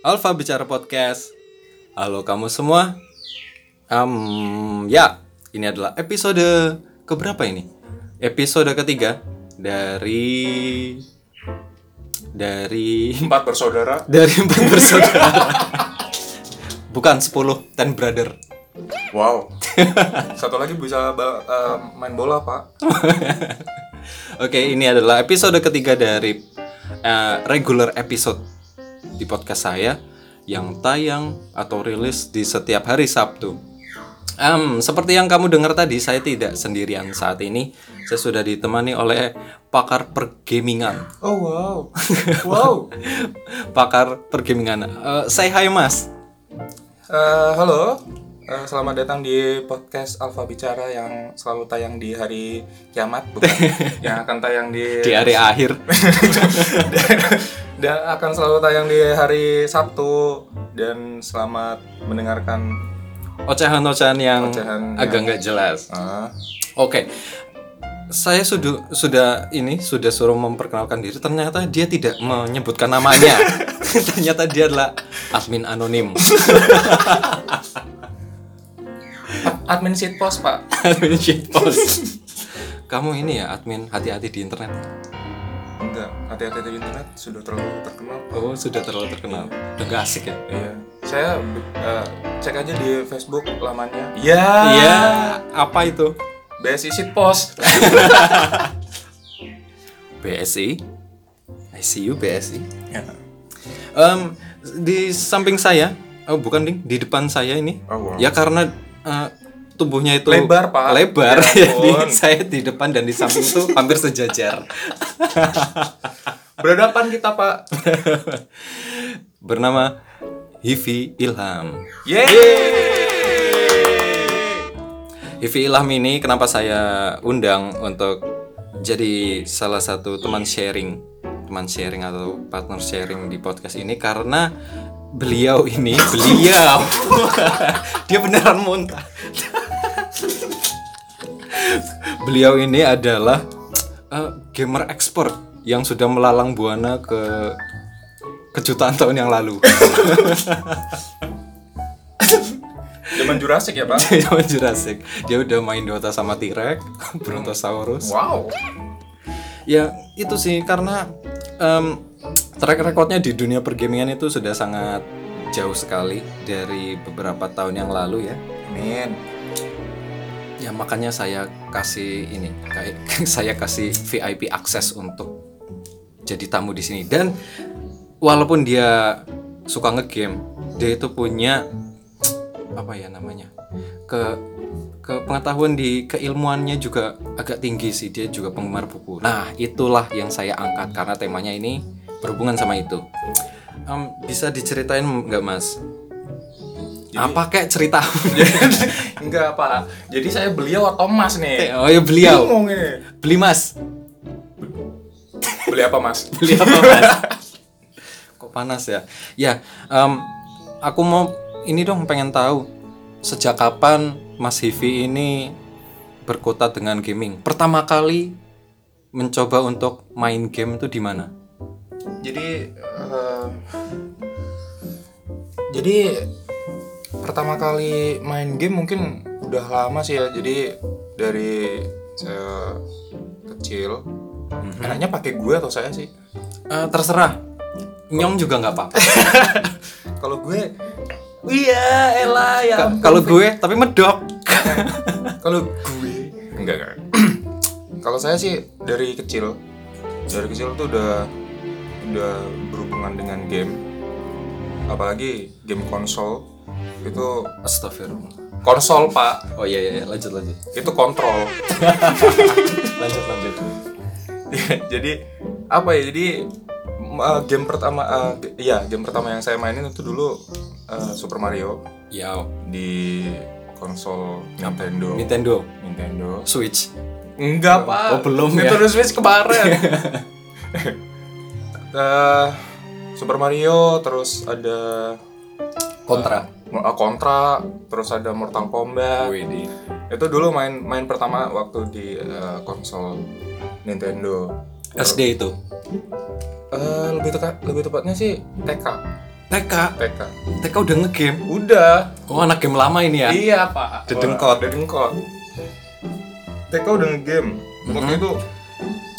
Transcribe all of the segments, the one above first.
Alfa Bicara Podcast. Halo kamu semua. Um, ya, ini adalah episode keberapa ini? Episode ketiga dari dari Empat bersaudara. dari empat bersaudara. Bukan 10 ten brother. Wow. Satu lagi bisa eh, main bola pak. Oke, ini adalah episode ketiga dari eh, regular episode di podcast saya yang tayang atau rilis di setiap hari Sabtu. Em, seperti yang kamu dengar tadi, saya tidak sendirian saat ini. Saya sudah ditemani oleh pakar pergamingan. Oh wow. Wow. pakar pergamingan. Eh, say hi Mas. Eh, halo. Eh, selamat datang di podcast Alfa Bicara yang selalu tayang di hari kiamat, bukan? yang akan tayang di Di hari akhir. dan akan selalu tayang di hari Sabtu dan selamat mendengarkan Ocehan-ocehan yang Ocehan agak yang- nggak jelas. ah, Oke. Saya sudah sudah ini sudah suruh memperkenalkan diri. Ternyata dia tidak menyebutkan namanya. Ternyata dia adalah admin anonim. admin post pak. admin shitpost. Kamu ini ya admin hati-hati di internet. Enggak, hati-hati di internet sudah terlalu terkenal. Oh sudah terlalu terkenal. Udah gak asik ya? Iya, saya eh, cek aja di Facebook lamanya. Iya. Iya. Apa itu? BSI Sit Post. BSI. I see you BSI. ya. Em, di samping saya, oh bukan ding, di depan saya ini. Oh, wow. Ya karena eh, tubuhnya itu Lebar, Pak. Lebar. Ya Jadi saya di depan dan di samping itu hampir sejajar. Berhadapan kita, Pak. Bernama Hivi Ilham. Yeay. Hivi Ilham ini kenapa saya undang untuk jadi salah satu teman sharing, teman sharing atau partner sharing di podcast ini karena beliau ini beliau dia beneran muntah. Beliau ini adalah eh, gamer expert yang sudah melalang buana ke kejutaan tahun yang lalu. Zaman Jurassic ya, Pak. Zaman Jurassic. Dia udah main Dota sama T-Rex, Brontosaurus. Wow. Ya itu sih karena em, track recordnya di dunia pergamingan itu sudah sangat jauh sekali dari beberapa tahun yang lalu ya. Amin. Ya makanya saya kasih ini kayak saya kasih VIP akses untuk jadi tamu di sini dan walaupun dia suka ngegame, dia itu punya apa ya namanya ke ke pengetahuan di keilmuannya juga agak tinggi sih dia juga penggemar buku. Nah itulah yang saya angkat karena temanya ini berhubungan sama itu. Em, bisa diceritain nggak mas? Apa kayak cerita? Enggak, Pak. Jadi saya beliau atau Mas nih? oh ya beliau, Bingung beli mas. Beli apa, Mas? Beli apa mas? Kok panas ya? Ya, em, aku mau ini dong pengen tahu sejak kapan Mas Hivi ini berkutat dengan gaming. Pertama kali mencoba untuk main game itu di mana? Jadi eh, jadi pertama kali main game mungkin udah lama sih ya. Jadi dari saya kecil enaknya pakai gue atau saya sih? Eh, terserah. Nyong juga nggak apa-apa. Kalau gue Iya, Ella ya. Ka- Kalau gue tapi medok. Kalau gue enggak enggak. Kalau saya sih dari kecil dari kecil tuh udah udah berhubungan dengan game. Apalagi game konsol itu Astagfirullah. konsol pak Oh iya iya iya. lanjut lanjut. itu kontrol Lanjut lanjut. jadi apa ya jadi uh, game pertama uh, iya game pertama yang saya mainin itu dulu uh, Super Mario Ya, di konsol Nintendo Nintendo Nintendo Switch. enggak pak Oh, belum ya? Nintendo Switch kemarin Eh, Super Mario terus ada Kontra. uh, Contra terus ada Mortal Kombat Widih. itu dulu main main pertama waktu di uh, konsol Nintendo SD itu. Eh, lebih tepat lebih tepatnya sih TK TK. TK. TK udah ngegame. Udah. Oh, anak game lama ini ya. Iya pak. Dedengkot. Dedengkot. TK udah ngegame. Waktu itu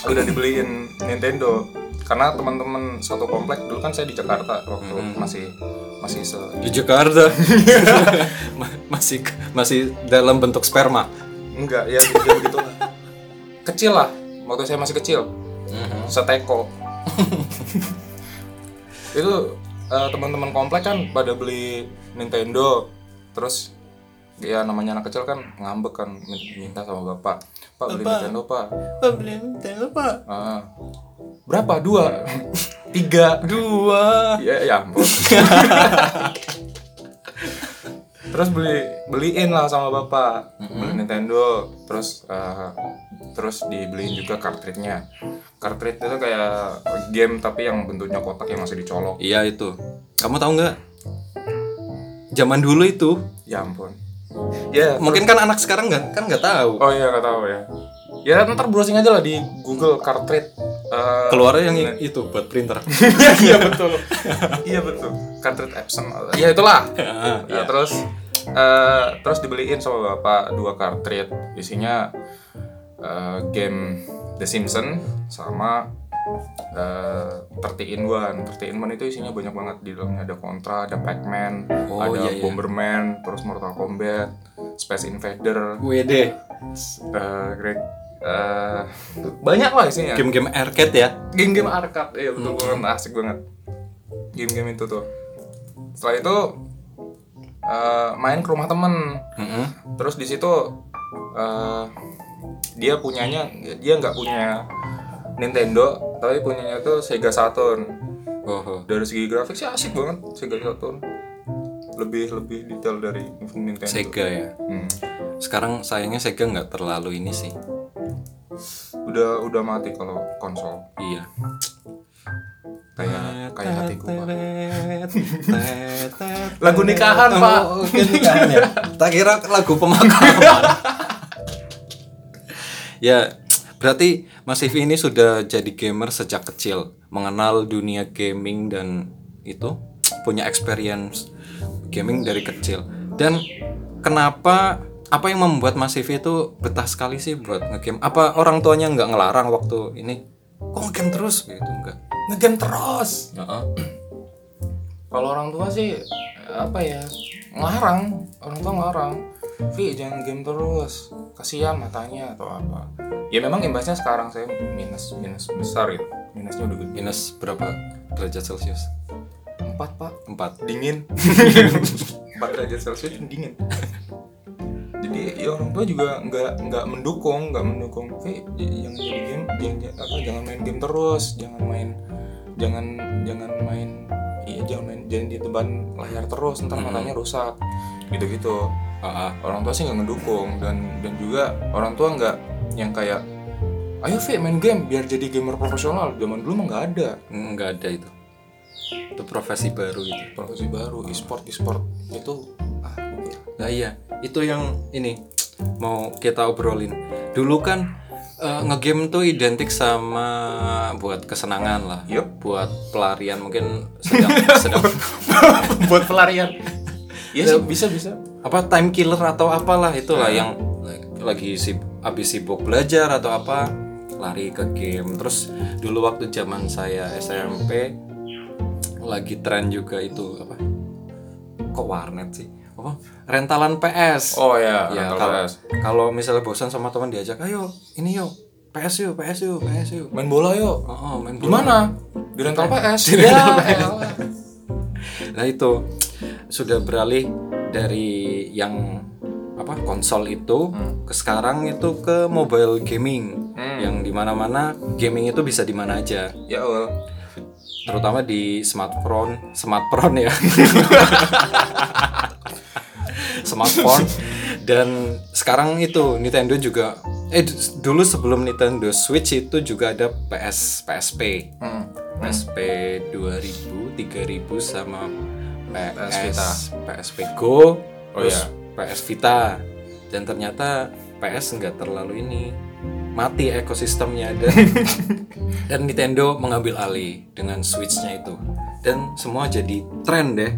udah dibeliin Nintendo. Karena teman-teman satu komplek dulu kan saya di Jakarta waktu masih masih se Di Jakarta. Ma- masih masih dalam bentuk sperma. enggak ya gitu gitu lah. Kecil lah. Waktu saya masih kecil. Seteko. itu eh, teman-teman komplek kan pada beli Nintendo. Terus ya namanya anak kecil kan ngambek kan min- minta sama bapak pak beli Nintendo pak Beli Nintendo, Pak. Ah. Berapa? Dua. Tiga. Dua. ya ya ampun. Terus beli beliin lah sama bapak. Beli Nintendo terus eh, terus dibeliin juga cartridge-nya cartridge itu kayak game tapi yang bentuknya kotak yang masih dicolok. Iya itu. Kamu tahu nggak? Zaman dulu itu, ya ampun. Ya mungkin kan anak sekarang nggak kan nggak tahu. oh iya nggak tahu ya ya ntar browsing aja lah di Google cartridge Eh, Keluarnya yang itu buat printer. iya betul. Iya betul. Cartridge Epson. Ya itulah. Ah, Ya, terus eh, terus dibeliin sama bapak dua cartridge. Isinya eh, game The Simpsons sama eh 30 in 1 30 in 1 itu isinya banyak banget. Di dalamnya ada Contra, ada Pac-Man, Oh, ada iya, iya. Bomberman, terus Mortal Kombat, Space Invader, WD. Greg- eh, banyak lah isinya. Game-game arcade ya. Game-game arcade, iya betul banget, asik banget. Game-game itu tuh. Setelah itu eh, main ke rumah temen, Mm-mm. terus di situ eh, dia punyanya dia nggak punya Nintendo, tapi punyanya tuh Sega Saturn. Oh, oh. Dari segi grafik sih asik banget Sega Saturn. Lebih lebih detail dari Nintendo. Sega ya. Hmm. Sekarang sayangnya Sega nggak terlalu ini sih. Udah udah mati kalau konsol. Iya. Kayak kayak hatiku. Pak. Lagu nikahan, Pak. Nikahan ya. Tak kira lagu pemakaman. ya, berarti Mas Ivi ini sudah jadi gamer sejak kecil, mengenal dunia gaming dan itu punya experience gaming dari kecil. Dan kenapa apa yang membuat Mas Ivi itu betah sekali sih buat ngegame? Apa orang tuanya nggak ngelarang waktu ini? Kok ngegame terus gitu enggak? Ngegame terus. Heeh. Kalau orang tua sih apa ya ngelarang orang tua ngelarang Vi jangan game terus kasihan matanya atau apa ya memang imbasnya sekarang saya minus minus besar gitu minusnya udah gede Minus berapa derajat Celcius? empat pak 4. dingin empat derajat celcius dingin jadi ya orang tua juga nggak nggak mendukung nggak mendukung Vi jangan jadi game jangan apa jangan main game terus jangan main jangan jangan main iya jangan main jangan di depan layar terus ntar matanya rusak gitu gitu Ah, ah. orang tua sih nggak ngedukung dan dan juga orang tua nggak yang kayak ayo Vi main game biar jadi gamer profesional zaman dulu mah nggak ada Enggak ada itu. Itu profesi baru itu. profesi baru e-sport e-sport itu. Nah iya, itu yang ini mau kita obrolin. Dulu kan eh, ngegame tuh identik sama buat kesenangan lah. Yup. Buat pelarian mungkin sedang sedang buat pelarian Iya sih bisa bisa apa time killer atau apalah itulah yang lagi sib habis sibuk belajar atau apa lari ke game terus dulu waktu zaman saya SMP lagi tren juga itu apa kok warnet sih apa? Rentalan PS oh ya, ya rental kalau PS. kalau misalnya bosan sama teman diajak ayo ini yuk PS yuk PS yuk PS yuk. Main bola yuk. Oh, oh, main di bola. mana di rental PS Di rental Ya, PS. Nah itu sudah beralih dari yang apa konsol itu ke sekarang itu ke mobile gaming. Yang di mana-mana gaming itu bisa di mana aja. Ya Allah terutama di smartphone smartphone ya smartphone dan sekarang itu Nintendo juga eh dulu sebelum Nintendo Switch itu juga ada PS PSP hmm. PSP 2000, 3000 sama PS, PS Vita. PSP Go, Oh, terus iya. PS Vita. Dan ternyata PS nggak terlalu ini mati ekosistemnya dan dan Nintendo mengambil alih dengan Switch-nya itu. dan semua jadi tren deh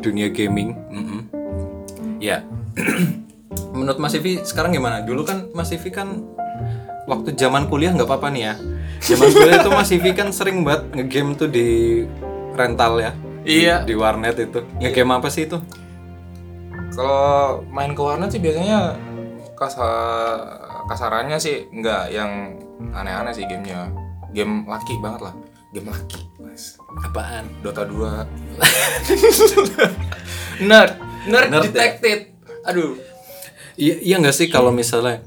dunia gaming Mm-mm. Ya menurut Mas Ivi sekarang gimana dulu kan Mas Ivi kan waktu zaman kuliah nggak apa-apa nih ya zaman kuliah itu Mas Ivi kan sering banget ngegame tuh di rental ya Iya. di warnet itu ngegame apa sih itu Kalau main ke warnet sih biasanya kasar kasarannya sih nggak yang aneh-aneh sih gamenya. Game laki banget lah. Game laki. Mas. apaan Dota 2. nerd, nerd, Nerd ya? detected. Aduh. Iya iya nggak sih kalau misalnya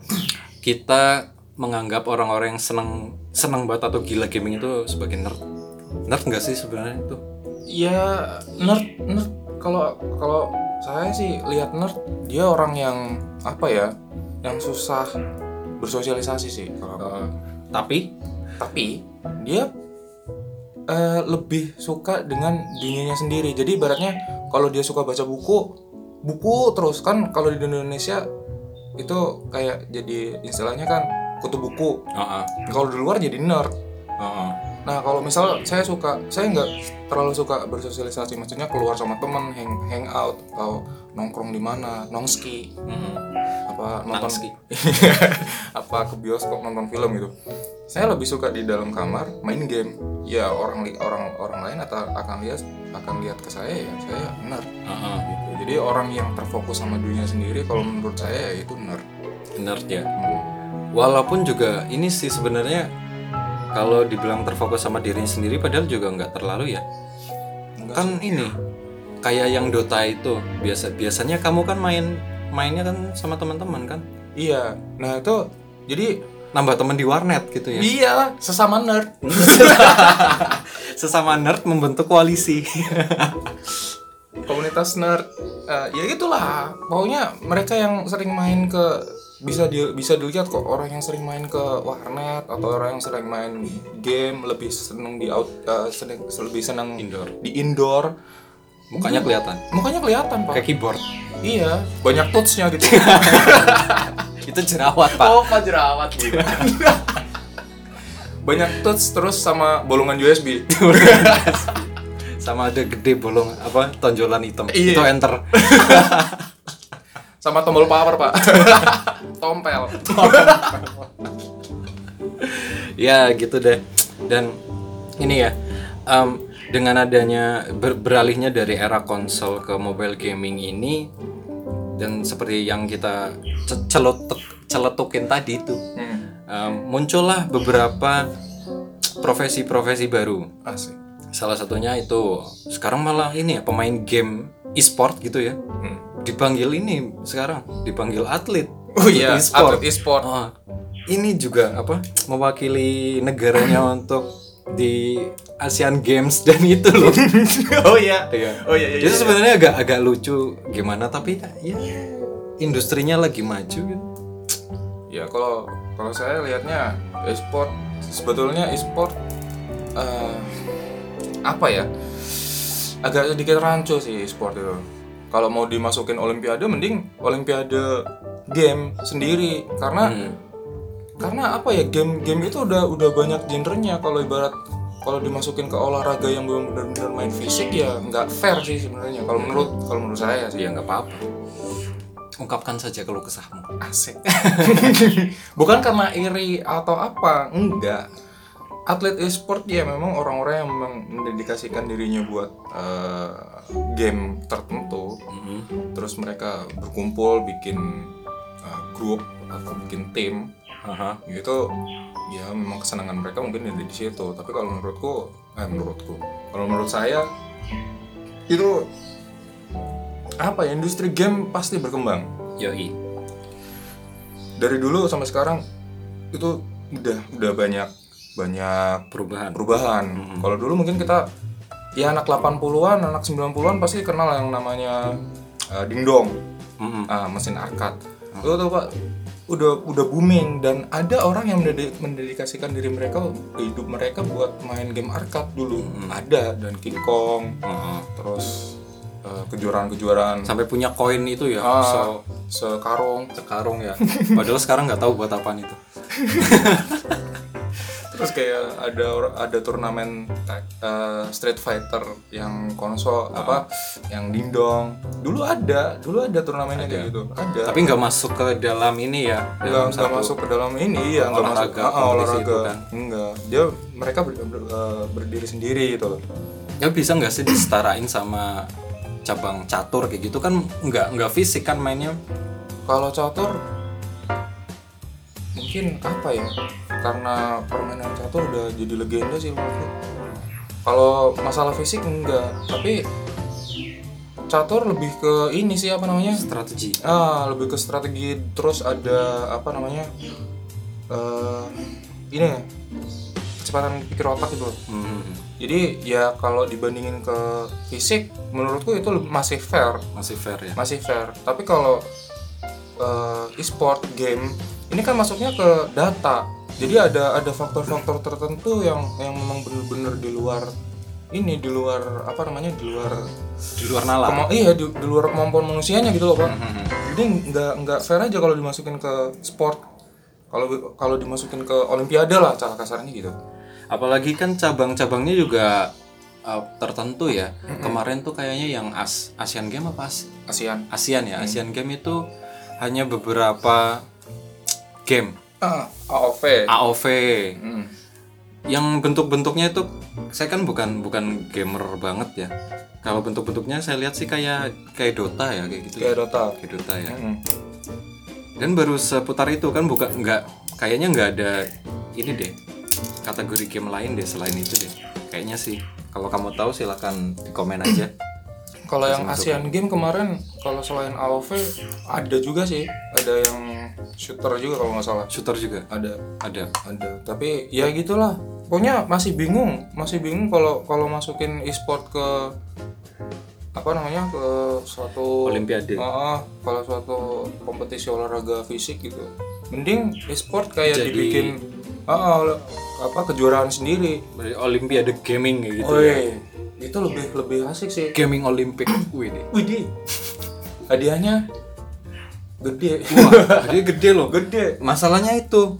kita menganggap orang-orang yang seneng seneng banget atau gila gaming itu sebagai nerd nerd nggak sih sebenarnya itu Ya nerd, nerd. Kalau kalau saya sih lihat nerd dia orang yang apa ya? Yang susah bersosialisasi sih kalau aku. tapi tapi dia eh, lebih suka dengan dunianya sendiri jadi ibaratnya kalau dia suka baca buku buku terus kan kalau di Indonesia itu kayak jadi istilahnya kan kutu buku Heeh, kalau di luar jadi nerd heeh. nah kalau misal saya suka saya nggak terlalu suka bersosialisasi maksudnya keluar sama temen hang hangout atau nongkrong di mana nongski Mm-mm. Apa nonton Nangski. apa ke bioskop nonton film gitu. Saya lebih suka di dalam kamar main game. Ya orang orang orang lain atau akan lihat akan lihat ke saya ya saya nerd. Gitu. Jadi orang yang terfokus sama dunia sendiri kalau menurut saya ya itu nerd. Nerd ya. Hmm. walaupun juga ini sih sebenarnya kalau dibilang terfokus sama dirinya sendiri padahal juga nggak terlalu ya. Enggak kan ini kayak yang Dota itu biasa biasanya kamu kan main mainnya kan sama teman-teman kan? Iya. Nah itu jadi nambah teman di warnet gitu ya? Iya sesama nerd. Sesama nerd membentuk koalisi. Komunitas nerd. Eh, ya itulah pokoknya mereka yang sering main ke bisa di, bisa dilihat kok orang yang sering main ke warnet atau orang yang sering main game lebih seneng di out eh, seneng- lebih seneng Indoor. di indoor. Mukanya kelihatan. Mukanya kelihatan pak. Kayak keyboard iya. Banyak touchnya gitu. Itu jerawat pak. Oh pak jerawat banyak touch terus sama bolongan USB sama ada gede bolong apa tonjolan hitam. Iya. itu enter. Sama tombol power pak. Tompel. Ya gitu deh. Dan ini ya em, dengan adanya ber- beralihnya dari era konsol ke mobile gaming ini dan seperti yang kita ce- celutuk celetukin tadi itu hmm. em, muncullah beberapa profesi-profesi baru. Asik. Salah satunya itu sekarang malah ini ya pemain game e-sport gitu ya. Hmm. dipanggil ini sekarang dipanggil atlet oh iya e-sport. atlet e-sport. Oh, ini juga apa mewakili negaranya untuk di Asian Games dan itu loh. oh iya Iya. oh iya iya, Itu iya. sebenarnya agak agak lucu gimana tapi ya industrinya lagi maju gitu. Ya kalau kalau saya lihatnya e-sport sebetulnya e-sport eh, apa ya agak sedikit rancu sih e-sport itu. Kalau mau dimasukin olimpiade mending olimpiade game sendiri karena Hmm. karena apa ya game-game itu udah udah banyak genrenya kalau ibarat kalau dimasukin ke olahraga yang belum benar-benar main fisik ya nggak fair sih sebenarnya kalau menurut kalau menurut saya sih Ya nggak apa-apa. Ungkapkan saja kalau kesahmu. asik bukan karena iri atau apa enggak atlet e-sport ya memang orang-orang yang memang mendedikasikan dirinya buat eh, game tertentu Mhm. terus mereka berkumpul bikin eh, grup atau bikin tim Aha. gitu ya memang kesenangan mereka mungkin ada di situ tapi kalau menurutku eh menurutku kalau menurut saya itu apa ya industri game pasti berkembang Yoi. dari dulu sampai sekarang itu udah udah banyak banyak Perubahan. perubahan. Kalau dulu mungkin kita ya anak 80-an, anak 90-an pasti kenal yang namanya uh, dingdong, Mhm. ah, mesin arcade. Itu tuh Pak udah udah booming dan ada orang yang mendedi- mendedikasikan diri mereka hidup mereka buat main game arcade dulu. Ada dan King Kong, Mhm. terus uh, kejuaraan-kejuaraan Sampai punya koin itu ya. ah, So, sekarung sekarung ya. Padahal sekarang nggak tahu buat apaan itu. terus kayak ada ada turnamen eh, Street Fighter yang konsol apa yang dingdong. Dulu ada dulu ada turnamennya kayak gitu. Ada. Tapi nggak masuk ke dalam ini ya. nggak nggak masuk ke dalam ini ya nggak masuk. ah, kompetisi olahraga. itu kan. enggak. Dia mereka ber- ber- eh, berdiri sendiri gitu loh. Ya bisa nggak sih disetarain sama cabang catur kayak gitu? Kan nggak nggak fisik kan mainnya. Kalau catur mungkin apa ya? Karena permainan catur udah jadi legenda sih menurutku. Kalau masalah fisik enggak, tapi catur lebih ke ini sih apa namanya? Strategi. Ah, lebih ke strategi terus ada apa namanya? eh ini kecepatan pikir otak gitu loh. Hmm, Jadi ya kalau dibandingin ke fisik menurutku itu masih fair masih fair ya. masih fair tapi kalau eh, e-sport game ini kan masuknya ke data jadi ada ada faktor-faktor tertentu yang yang memang bener-bener di luar ini di luar apa namanya di luar Di luar nalar. kema- iya di, di luar kemampuan manusianya gitu loh pak. Hmm, jadi nggak nggak fair aja kalau dimasukin ke sport kalau kalau dimasukin ke olimpiade lah cara kasarnya gitu. Apalagi kan cabang-cabangnya juga uh, tertentu ya. Kemarin tuh kayaknya yang As Asian Game apa As- ASEAN ASEAN ya. Asian Game itu hanya beberapa game ah AOV AOV Hmm. yang bentuk-bentuknya itu saya kan bukan bukan gamer banget ya. Kalau bentuk-bentuknya saya lihat sih kayak kayak Dota ya kayak gitu. kayak Dota Kayak Dota ya. Hmm. Dan baru seputar itu kan bukan nggak kayaknya nggak ada ini deh kategori game lain deh selain itu deh. Kayaknya sih. Kalau kamu tahu silakan di komen aja. Kalau yang Asian Game kemarin, kalau selain AOV ada juga sih, ada yang shooter juga kalau nggak salah. Shooter juga Ada, ada. ada. Tapi ya gitulah. Pokoknya masih bingung, masih bingung kalau kalau masukin e-sport ke apa namanya ke suatu Olimpiade. Ah, kalau suatu kompetisi olahraga fisik gitu. Mending e-sport kayak Jadi- dibikin oleh- apa kejuaraan sendiri. Olimpiade gaming kayak gitu. Oh ya. iya, itu lebih lebih asik sih. Gaming Olimpik. Wih deh. Widih. Hadiahnya gede. Wah, dia gede loh. gede. Masalahnya itu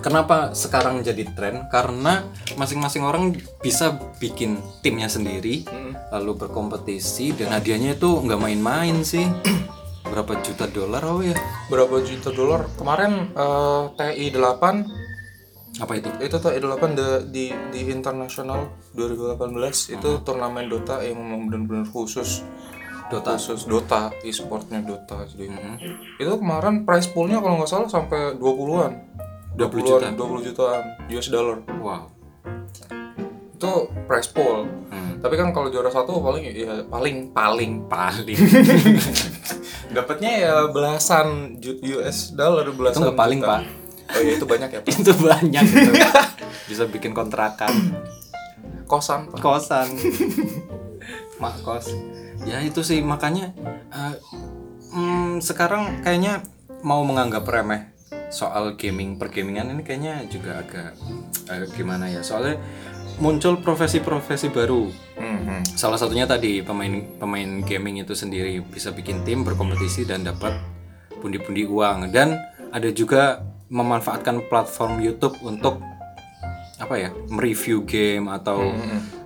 kenapa sekarang jadi tren? Karena masing-masing orang bisa bikin timnya sendiri, lalu berkompetisi dan hadiahnya itu nggak main-main sih. Berapa juta dolar oh ya? Berapa juta dolar? Kemarin eh, TI 8 Apa itu? itu TI 8 de- di di internasional 2018 itu turnamen Dota yang benar-benar khusus Dota. khusus Dota e-sportnya Dota jadi itu kemarin prize poolnya kalau nggak salah sampai 20-an 20 20-an, 20 jutaan US dollar Wow. itu prize pool Hmm. tapi kan kalau juara satu paling ya paling paling Paling. dapatnya ya belasan US dollar itu belasan nggak paling juta. pak. oh iya itu banyak ya Pak. itu banyak itu. Bisa bikin kontrakan. kosan Pak. kosan mak kos ya itu sih. Makanya eh, hmm, sekarang kayaknya mau menganggap remeh soal gaming pergamingan ini kayaknya juga agak agak gimana ya? Soalnya muncul profesi-profesi baru. Mhm. salah satunya tadi pemain pemain gaming itu sendiri bisa bikin tim berkompetisi dan dapat pundi-pundi uang. Dan ada juga memanfaatkan platform YouTube untuk apa ya mereview game atau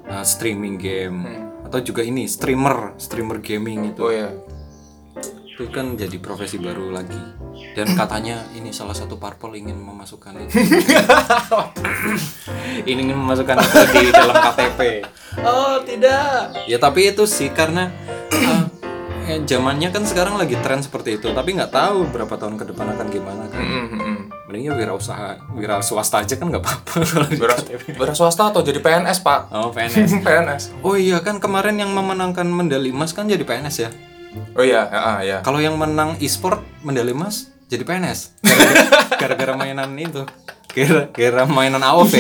uh, streaming game atau juga ini streamer streamer gaming itu. Oh ya itu kan jadi profesi baru lagi. Dan katanya ini salah satu parpol ingin memasukkan itu. Ini ingin memasukkan itu di dalam KTP oh tidak. Ya tapi itu sih karena eh, zamannya kan sekarang lagi tren seperti itu tapi nggak tahu berapa tahun ke depan akan gimana kan. Mhm. mendingnya wirausaha wira swasta aja kan nggak apa-apa. KTP. beras swasta atau jadi PNS pak? Oh PNS PNS oh iya kan kemarin yang memenangkan medali emas kan jadi PNS ya? Oh iya ya, ah, ya. kalau yang menang e-sport medali emas jadi PNS Gara-gara- gara-gara mainan itu. Gara-gara mainan AOV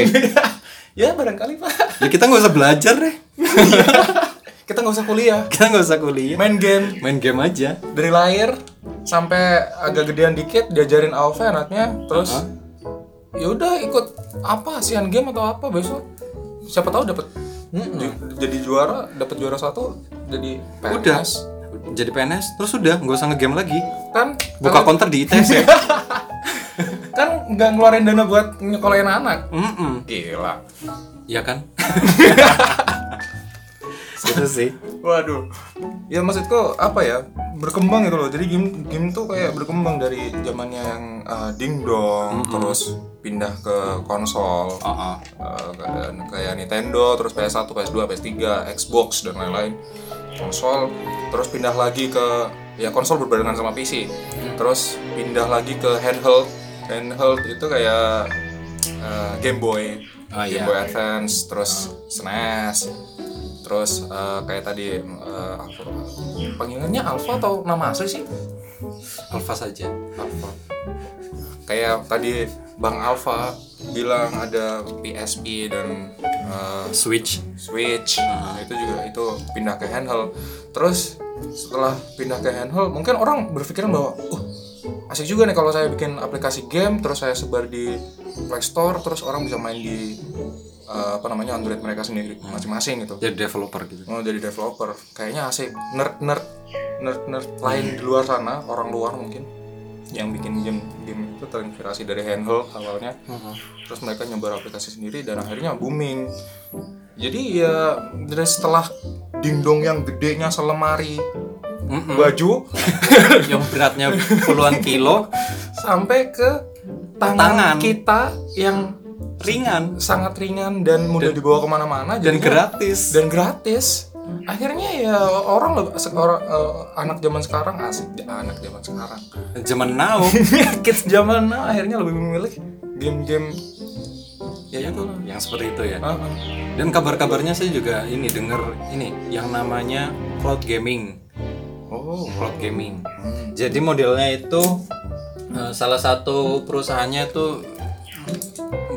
ya barangkali pak. Ya kita nggak usah belajar deh kita nggak usah kuliah. Kita nggak usah kuliah. Main game. Main game aja. Dari lahir sampai agak gedean dikit diajarin AOV anaknya terus ya udah ikut apa Asian Game atau apa besok siapa tahu dapat ju- jadi juara dapat juara satu jadi PNS. udah. Jadi PNS terus udah nggak usah ngegame lagi. Kan buka counter di ITS ya. Kan nggak ngeluarin dana buat nyekolahin anak. Mm-mm. Gila. ya kan gitu sih Waduh. Ya maksudku apa ya? Berkembang gitu loh. Jadi game game tuh kayak berkembang dari zamannya yang uh, dingdong terus pindah ke konsol. oh, oh. Uh, kayak, kayak Nintendo, terus PS1, PS2, PS3, Xbox dan lain-lain. Konsol, terus pindah lagi ke ya konsol berbarengan sama PC. Terus pindah lagi ke handheld. Handheld itu kayak uh, Game Boy, Oh, Game iya. Boy Advance, terus SNES. Terus uh, kayak tadi uh, Alpha- panggilannya Alpha atau nama asli sih? Alpha saja Alpha. Kayak tadi Bang Alpha bilang ada PSP dan uh, Switch Switch Nah, itu juga itu pindah ke handheld terus setelah pindah ke handheld mungkin orang berpikiran bahwa uh asik juga nih kalau saya bikin aplikasi game terus saya sebar di Play Store terus orang bisa main di uh, apa namanya Android mereka sendiri masing-masing gitu. Jadi developer gitu. Mau jadi developer. Kayaknya asik. Nerd nerd nerd nerd lain di luar sana orang luar mungkin yang bikin game game itu terinspirasi dari handheld awalnya. Terus mereka nyebar aplikasi sendiri dan akhirnya booming. Jadi ya dari setelah dingdong yang gedenya selemari Mm-mm. baju yang beratnya puluhan kilo sampai ke tangan, Tangan. kita yang ringan. Sangat ringan dan mudah dibawa ke mana-mana dan gratis. dan gratis. Akhirnya ya orang lebih sekarang anak zaman sekarang asik anak zaman sekarang. Zaman now. Kids zaman now akhirnya lebih memilih game-game ya itu lah yang seperti itu ya. Ah, ah. dan kabar-kabarnya saya juga ini denger ini yang namanya cloud gaming. Oh. Cloud gaming. Hmm. jadi modelnya itu eh, salah satu perusahaannya itu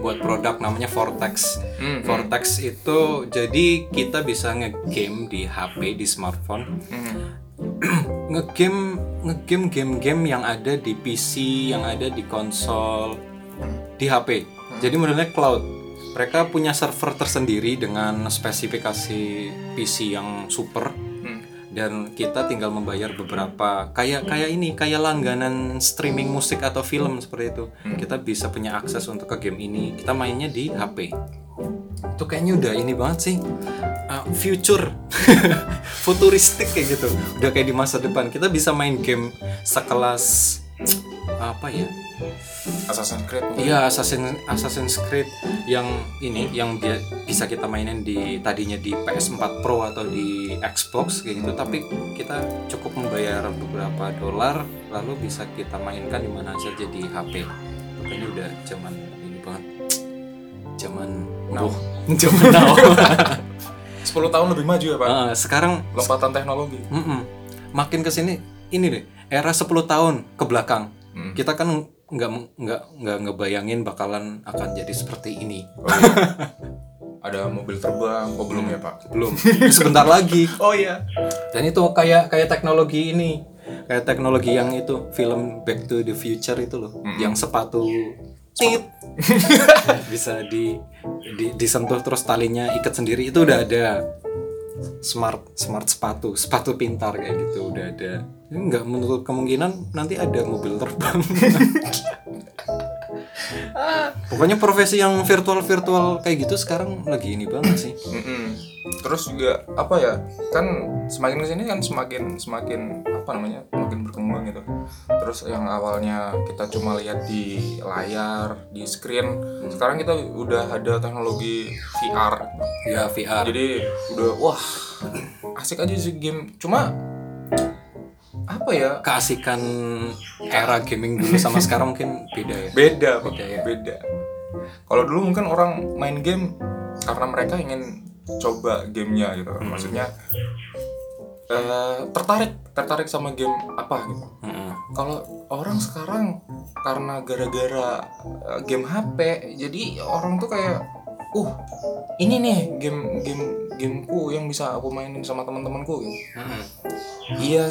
buat produk namanya Vortex. Hmm, Vortex itu jadi kita bisa ngegame di HP di smartphone. Hmm. ngegame ngegame game-game yang ada di PC yang ada di konsol di HP jadi modelnya cloud. Mereka punya server tersendiri dengan spesifikasi PC yang super. Hmm. Dan kita tinggal membayar beberapa kayak kayak ini kayak langganan streaming musik atau film seperti itu. Kita bisa punya akses untuk ke game ini. Kita mainnya di HP itu kayaknya udah ini banget sih. Uh, future. Futuristik kayak gitu. Udah kayak di masa depan. Kita bisa main game sekelas apa ya Assassin's Creed. Iya Assassin Assassin's Creed yang ini yang dia bisa kita mainin di tadinya di PS4 Pro atau di Xbox kayak gitu tapi kita cukup membayar beberapa dolar lalu bisa kita mainkan di mana saja di HP. Pokoknya udah zaman ini banget. Zaman now. zaman now. 10 tahun lebih maju ya pak Eh, sekarang lompatan teknologi mm-mm, makin ke sini ini deh era 10 tahun ke belakang. Hmm. Kita kan nggak nggak nggak ngebayangin bakalan akan jadi seperti ini. Oh, iya. ada mobil terbang oh belum ya pak? Belum. Sebentar lagi. Oh iya. Dan itu kayak kayak teknologi ini. Kayak teknologi yang itu film Back to the Future itu loh. Yang sepatu tit. Bisa di, di disentuh terus talinya ikat sendiri. Itu udah ada smart smart sepatu sepatu pintar kayak gitu udah ada. Ini nggak menutup kemungkinan nanti ada mobil terbang. Pokoknya profesi yang virtual virtual kayak gitu sekarang lagi ini banget sih. Terus juga apa ya kan semakin ke sini kan semakin semakin apa namanya semakin berkembang gitu. Terus yang awalnya kita cuma lihat di layar di screen sekarang kita udah ada teknologi VR ya VR jadi udah wah asik aja sih game. Cuma apa ya? Keasikan era gaming dulu sama sekarang mungkin beda ya. Beda. Beda ya? beda. Kalau dulu mungkin orang main game karena mereka ingin coba gamenya gitu. Maksudnya eh, tertarik tertarik sama game apa gitu. Mm-mm. kalau orang sekarang karena gara-gara eh, game HP jadi orang tuh kayak uh ini nih game game gameku yang bisa aku mainin sama teman-temanku. Gitu Mm-mm. iya